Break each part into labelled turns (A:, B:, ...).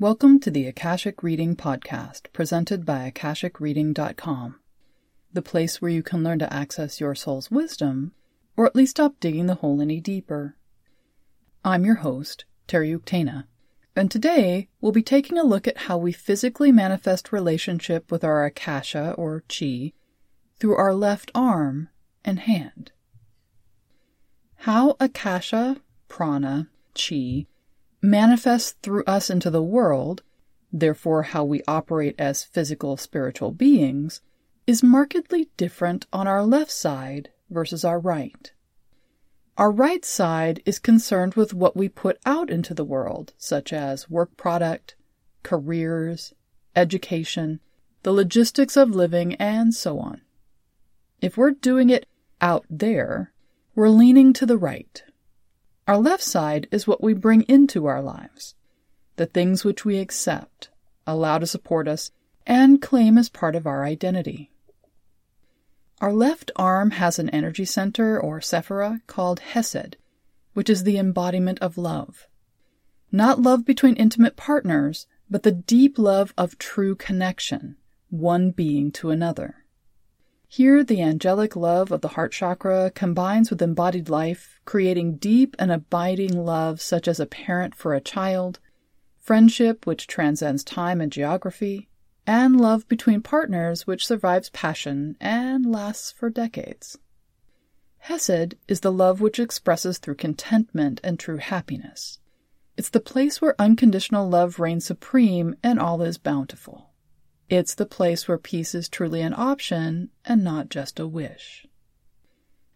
A: Welcome to the Akashic Reading Podcast, presented by AkashicReading.com, the place where you can learn to access your soul's wisdom, or at least stop digging the hole any deeper. I'm your host, Terry Uktana, and today we'll be taking a look at how we physically manifest relationship with our Akasha or Chi through our left arm and hand. How Akasha, Prana, Chi manifests through us into the world, therefore, how we operate as physical spiritual beings, is markedly different on our left side versus our right. Our right side is concerned with what we put out into the world, such as work product, careers, education, the logistics of living, and so on. If we're doing it out there, we're leaning to the right. Our left side is what we bring into our lives, the things which we accept, allow to support us, and claim as part of our identity. Our left arm has an energy center or sephira called Hesed, which is the embodiment of love. Not love between intimate partners, but the deep love of true connection, one being to another. Here, the angelic love of the heart chakra combines with embodied life, creating deep and abiding love, such as a parent for a child, friendship which transcends time and geography, and love between partners which survives passion and lasts for decades. Hesed is the love which expresses through contentment and true happiness. It's the place where unconditional love reigns supreme and all is bountiful. It's the place where peace is truly an option and not just a wish.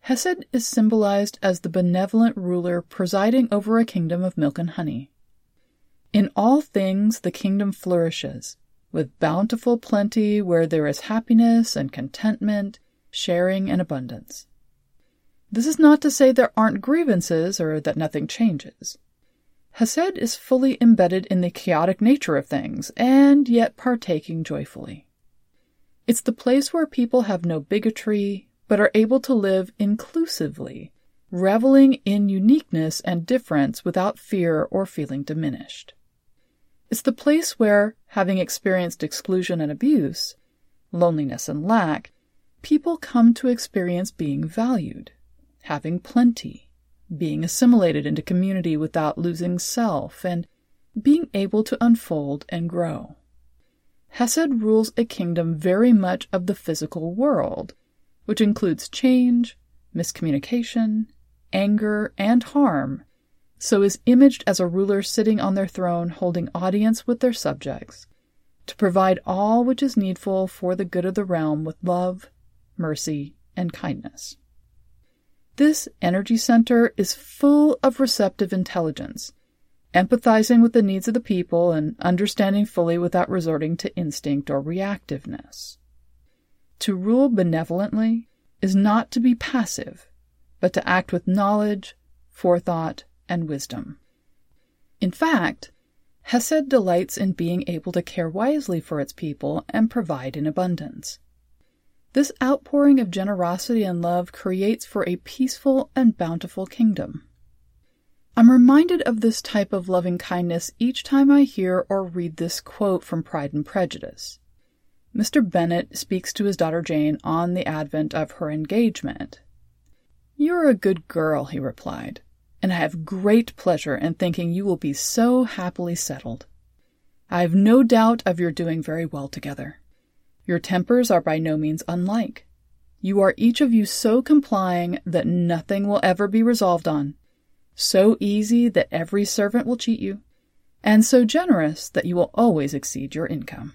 A: Hesed is symbolized as the benevolent ruler presiding over a kingdom of milk and honey. In all things, the kingdom flourishes, with bountiful plenty where there is happiness and contentment, sharing and abundance. This is not to say there aren't grievances or that nothing changes. Hesed is fully embedded in the chaotic nature of things, and yet partaking joyfully. It's the place where people have no bigotry, but are able to live inclusively, reveling in uniqueness and difference without fear or feeling diminished. It's the place where, having experienced exclusion and abuse, loneliness and lack, people come to experience being valued, having plenty, being assimilated into community without losing self, and being able to unfold and grow. Hesed rules a kingdom very much of the physical world, which includes change, miscommunication, anger, and harm, so is imaged as a ruler sitting on their throne holding audience with their subjects, to provide all which is needful for the good of the realm with love, mercy, and kindness. This energy center is full of receptive intelligence, empathizing with the needs of the people and understanding fully without resorting to instinct or reactiveness. To rule benevolently is not to be passive, but to act with knowledge, forethought, and wisdom. In fact, Hesed delights in being able to care wisely for its people and provide in abundance. This outpouring of generosity and love creates for a peaceful and bountiful kingdom. I'm reminded of this type of loving kindness each time I hear or read this quote from Pride and Prejudice. Mr. Bennet speaks to his daughter Jane on the advent of her engagement. You're a good girl, he replied, and I have great pleasure in thinking you will be so happily settled. I have no doubt of your doing very well together. Your tempers are by no means unlike. You are each of you so complying that nothing will ever be resolved on, so easy that every servant will cheat you, and so generous that you will always exceed your income.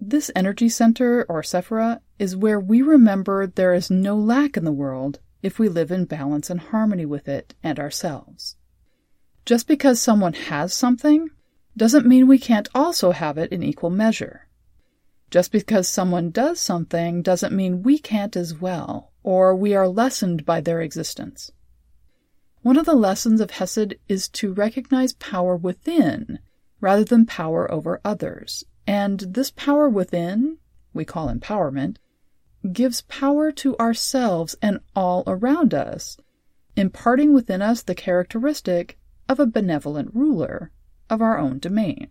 A: This energy center, or Sephira, is where we remember there is no lack in the world if we live in balance and harmony with it and ourselves. Just because someone has something doesn't mean we can't also have it in equal measure. Just because someone does something doesn't mean we can't as well, or we are lessened by their existence. One of the lessons of Hesed is to recognize power within rather than power over others, and this power within, we call empowerment, gives power to ourselves and all around us, imparting within us the characteristic of a benevolent ruler, of our own domain.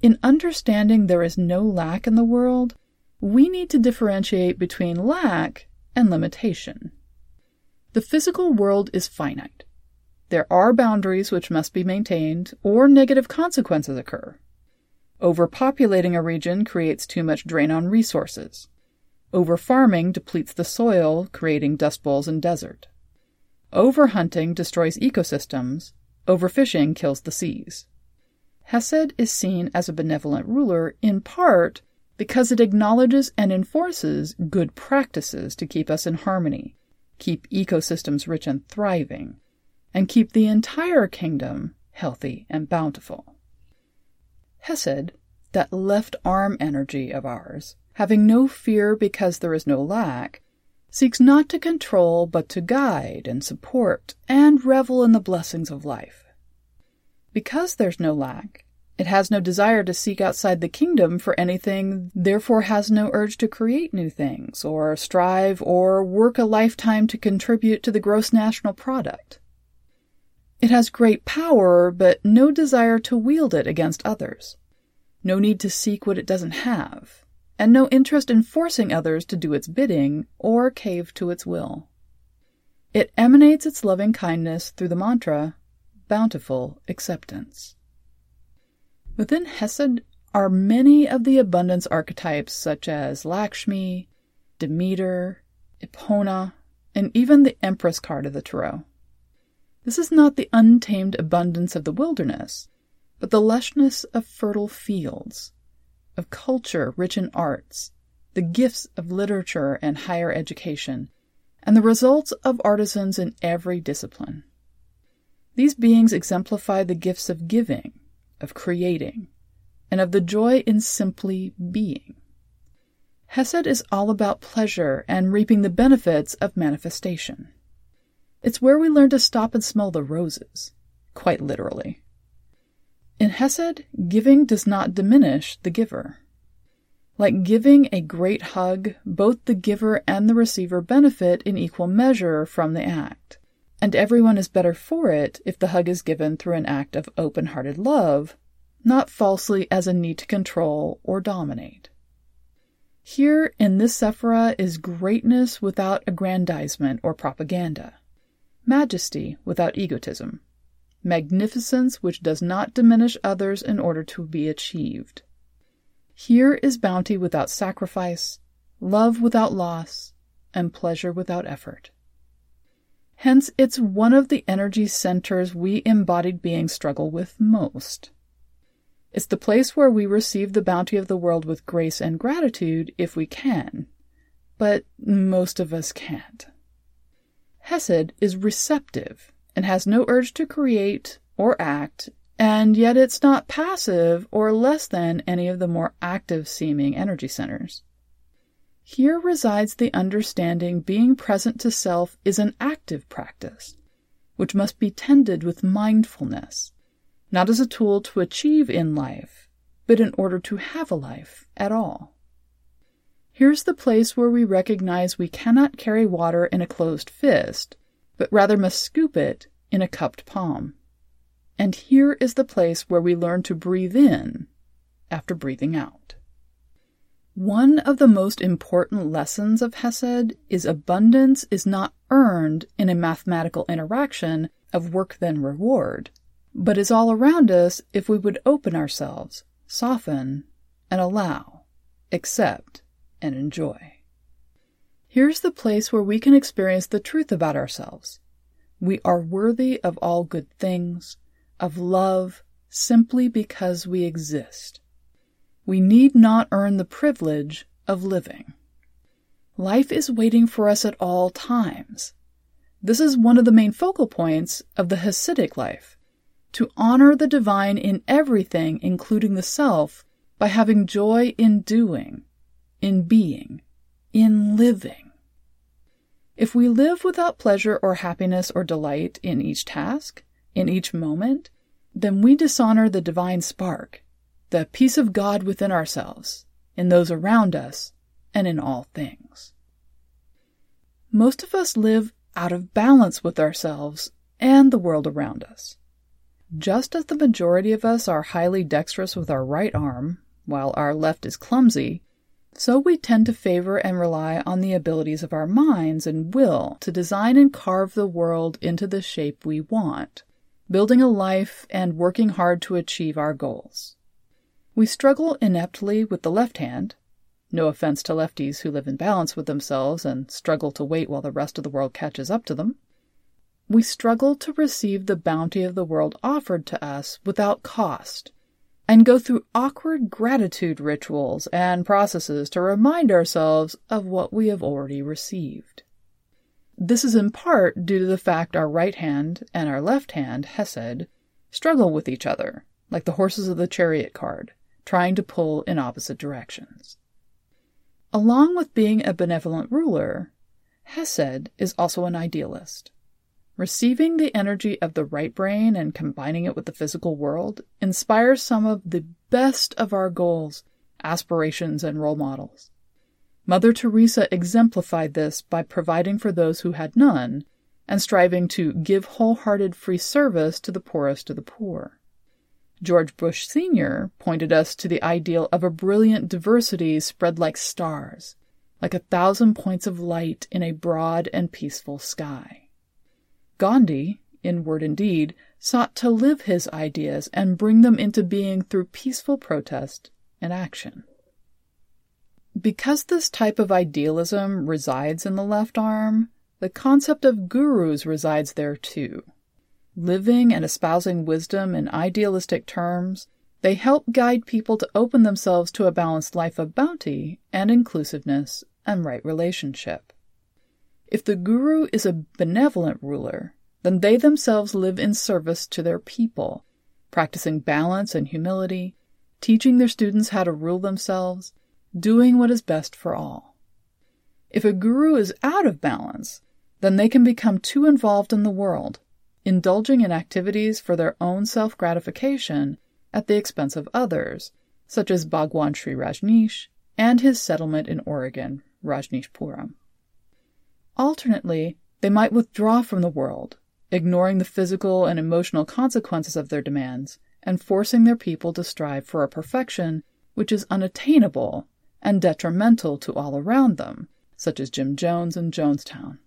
A: In understanding there is no lack in the world, we need to differentiate between lack and limitation. The physical world is finite. There are boundaries which must be maintained, or negative consequences occur. Overpopulating a region creates too much drain on resources. Overfarming depletes the soil, creating dust bowls and desert. Overhunting destroys ecosystems. Overfishing kills the seas. Hesed is seen as a benevolent ruler in part because it acknowledges and enforces good practices to keep us in harmony, keep ecosystems rich and thriving, and keep the entire kingdom healthy and bountiful. Hesed, that left arm energy of ours, having no fear because there is no lack, seeks not to control but to guide and support and revel in the blessings of life. Because there's no lack, it has no desire to seek outside the kingdom for anything, therefore has no urge to create new things, or strive or work a lifetime to contribute to the gross national product. It has great power, but no desire to wield it against others. No need to seek what it doesn't have, and no interest in forcing others to do its bidding or cave to its will. It emanates its loving kindness through the mantra, bountiful acceptance. Within Hesed are many of the abundance archetypes such as Lakshmi, Demeter, Epona, and even the Empress card of the Tarot. This is not the untamed abundance of the wilderness, but the lushness of fertile fields, of culture rich in arts, the gifts of literature and higher education, and the results of artisans in every discipline. These beings exemplify the gifts of giving, of creating, and of the joy in simply being. Hesed is all about pleasure and reaping the benefits of manifestation. It's where we learn to stop and smell the roses, quite literally. In Hesed, giving does not diminish the giver. Like giving a great hug, both the giver and the receiver benefit in equal measure from the act. And everyone is better for it if the hug is given through an act of open hearted love, not falsely as a need to control or dominate. Here in this Sephira is greatness without aggrandizement or propaganda majesty without egotism, magnificence which does not diminish others in order to be achieved. Here is bounty without sacrifice, love without loss, and pleasure without effort. Hence, it's one of the energy centers we embodied beings struggle with most. It's the place where we receive the bounty of the world with grace and gratitude if we can, but most of us can't. Hesed is receptive and has no urge to create or act, and yet it's not passive or less than any of the more active seeming energy centers. Here resides the understanding being present to self is an active practice, which must be tended with mindfulness, not as a tool to achieve in life, but in order to have a life at all. Here's the place where we recognize we cannot carry water in a closed fist, but rather must scoop it in a cupped palm. And here is the place where we learn to breathe in after breathing out. One of the most important lessons of Hesed is abundance is not earned in a mathematical interaction of work then reward, but is all around us if we would open ourselves, soften, and allow, accept, and enjoy. Here's the place where we can experience the truth about ourselves. We are worthy of all good things, of love, simply because we exist. We need not earn the privilege of living. Life is waiting for us at all times. This is one of the main focal points of the Hasidic life to honor the divine in everything, including the self, by having joy in doing, in being, in living. If we live without pleasure or happiness or delight in each task, in each moment, then we dishonor the divine spark, the piece of God within ourselves, in those around us, and in all things. Most of us live out of balance with ourselves and the world around us. just as the majority of us are highly dexterous with our right arm, while our left is clumsy, so we tend to favor and rely on the abilities of our minds and will to design and carve the world into the shape we want, building a life and working hard to achieve our goals. We struggle ineptly with the left hand. No offense to lefties who live in balance with themselves and struggle to wait while the rest of the world catches up to them. We struggle to receive the bounty of the world offered to us without cost, and go through awkward gratitude rituals and processes to remind ourselves of what we have already received. This is in part due to the fact our right hand and our left hand, Hesed, struggle with each other, like the horses of the chariot card, trying to pull in opposite directions. Along with being a benevolent ruler, Hesed is also an idealist. Receiving the energy of the right brain and combining it with the physical world inspires some of the best of our goals, aspirations, and role models. Mother Teresa exemplified this by providing for those who had none and striving to give wholehearted free service to the poorest of the poor. George Bush Sr. pointed us to the ideal of a brilliant diversity spread like stars, like a thousand points of light in a broad and peaceful sky. Gandhi, in word and deed, sought to live his ideas and bring them into being through peaceful protest and action. Because this type of idealism resides in the left arm, the concept of gurus resides there too. Living and espousing wisdom in idealistic terms, they help guide people to open themselves to a balanced life of bounty and inclusiveness and right relationship. If the guru is a benevolent ruler, then they themselves live in service to their people, practicing balance and humility, teaching their students how to rule themselves, doing what is best for all. If a guru is out of balance, then they can become too involved in the world indulging in activities for their own self gratification at the expense of others, such as Bhagwan Shree Rajneesh and his settlement in Oregon, Rajneeshpuram. Alternately, they might withdraw from the world, ignoring the physical and emotional consequences of their demands and forcing their people to strive for a perfection which is unattainable and detrimental to all around them, such as Jim Jones and Jonestown.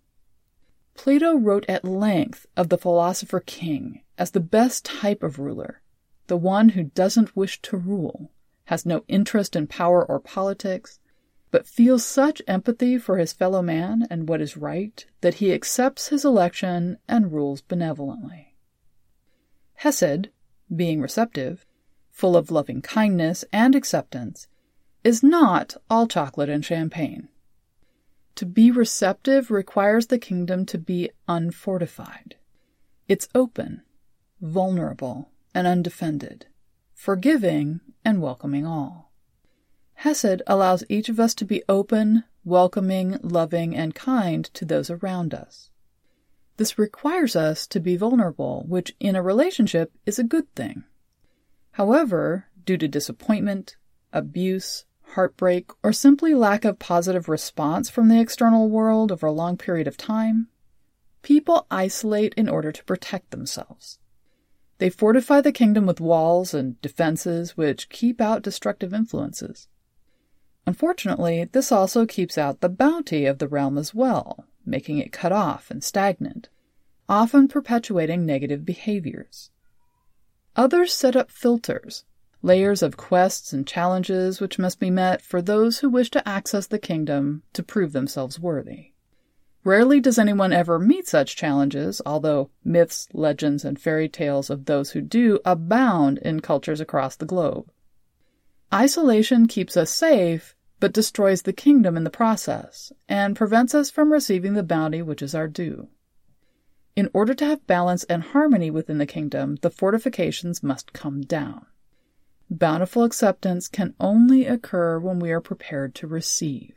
A: Plato wrote at length of the philosopher king as the best type of ruler, the one who doesn't wish to rule, has no interest in power or politics, but feels such empathy for his fellow man and what is right that he accepts his election and rules benevolently. Hesed, being receptive, full of loving kindness and acceptance, is not all chocolate and champagne. To be receptive requires the kingdom to be unfortified. It's open, vulnerable, and undefended, forgiving and welcoming all. Hesed allows each of us to be open, welcoming, loving, and kind to those around us. This requires us to be vulnerable, which in a relationship is a good thing. However, due to disappointment, abuse, heartbreak, or simply lack of positive response from the external world over a long period of time, people isolate in order to protect themselves. They fortify the kingdom with walls and defenses which keep out destructive influences. Unfortunately, this also keeps out the bounty of the realm as well, making it cut off and stagnant, often perpetuating negative behaviors. Others set up filters layers of quests and challenges which must be met for those who wish to access the kingdom to prove themselves worthy. Rarely does anyone ever meet such challenges, although myths, legends, and fairy tales of those who do abound in cultures across the globe. Isolation keeps us safe, but destroys the kingdom in the process, and prevents us from receiving the bounty which is our due. In order to have balance and harmony within the kingdom, the fortifications must come down. Bountiful acceptance can only occur when we are prepared to receive.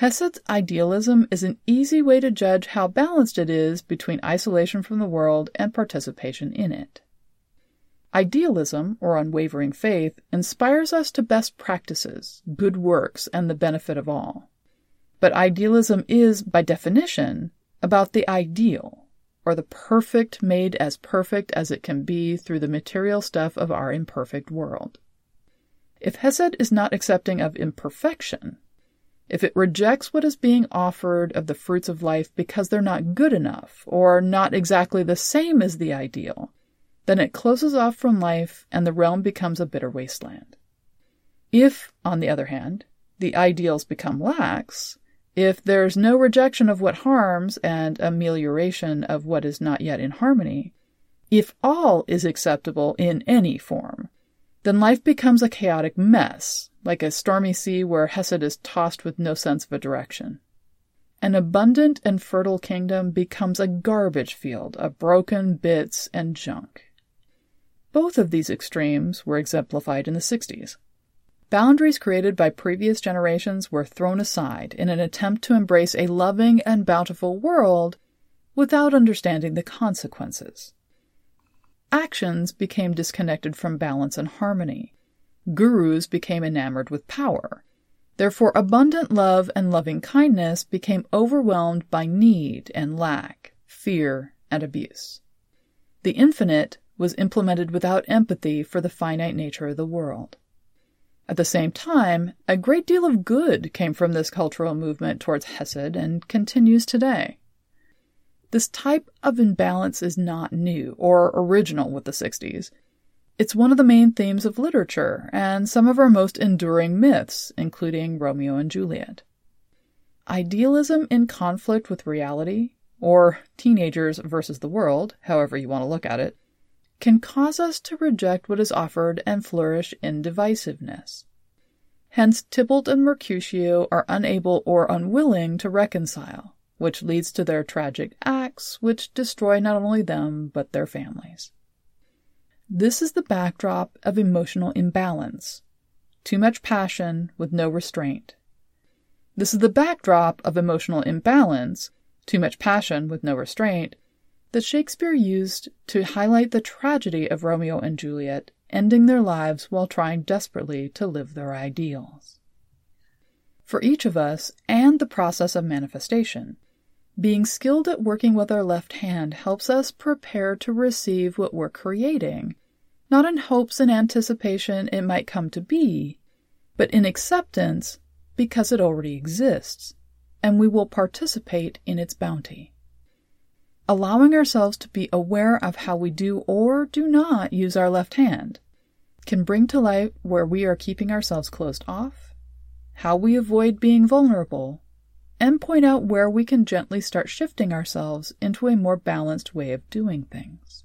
A: Hesed's idealism is an easy way to judge how balanced it is between isolation from the world and participation in it. Idealism, or unwavering faith, inspires us to best practices, good works, and the benefit of all. But idealism is, by definition, about the ideal, or the perfect made as perfect as it can be through the material stuff of our imperfect world. If Hesed is not accepting of imperfection, if it rejects what is being offered of the fruits of life because they're not good enough or not exactly the same as the ideal, then it closes off from life and the realm becomes a bitter wasteland. If, on the other hand, the ideals become lax, if there's no rejection of what harms and amelioration of what is not yet in harmony, if all is acceptable in any form, then life becomes a chaotic mess, like a stormy sea where Hesed is tossed with no sense of a direction. An abundant and fertile kingdom becomes a garbage field of broken bits and junk. Both of these extremes were exemplified in the 60s. Boundaries created by previous generations were thrown aside in an attempt to embrace a loving and bountiful world without understanding the consequences. Actions became disconnected from balance and harmony. Gurus became enamored with power. Therefore, abundant love and loving kindness became overwhelmed by need and lack, fear and abuse. The infinite was implemented without empathy for the finite nature of the world. At the same time, a great deal of good came from this cultural movement towards Hesed and continues today. This type of imbalance is not new or original with the 60s. It's one of the main themes of literature and some of our most enduring myths, including Romeo and Juliet. Idealism in conflict with reality, or teenagers versus the world, however you want to look at it, can cause us to reject what is offered and flourish in divisiveness. Hence, Tybalt and Mercutio are unable or unwilling to reconcile, which leads to their tragic acts, which destroy not only them, but their families. This is the backdrop of emotional imbalance too much passion with no restraint. This is the backdrop of emotional imbalance too much passion with no restraint that Shakespeare used to highlight the tragedy of Romeo and Juliet ending their lives while trying desperately to live their ideals. For each of us, and the process of manifestation, being skilled at working with our left hand helps us prepare to receive what we're creating, not in hopes and anticipation it might come to be, but in acceptance because it already exists, and we will participate in its bounty allowing ourselves to be aware of how we do or do not use our left hand can bring to light where we are keeping ourselves closed off, how we avoid being vulnerable, and point out where we can gently start shifting ourselves into a more balanced way of doing things.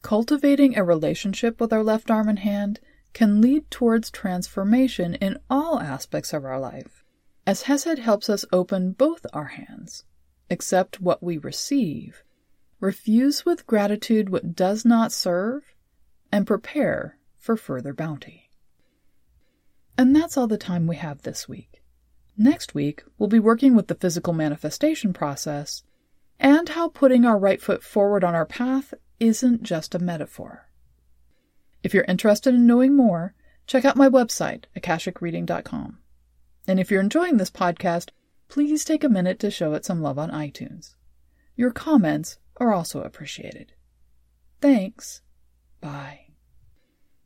A: Cultivating a relationship with our left arm and hand can lead towards transformation in all aspects of our life, as Hesed helps us open both our hands accept what we receive, refuse with gratitude what does not serve, and prepare for further bounty. And that's all the time we have this week. Next week, we'll be working with the physical manifestation process and how putting our right foot forward on our path isn't just a metaphor. If you're interested in knowing more, check out my website, akashicreading.com. And if you're enjoying this podcast, please take a minute to show it some love on iTunes. Your comments are also appreciated. Thanks. Bye.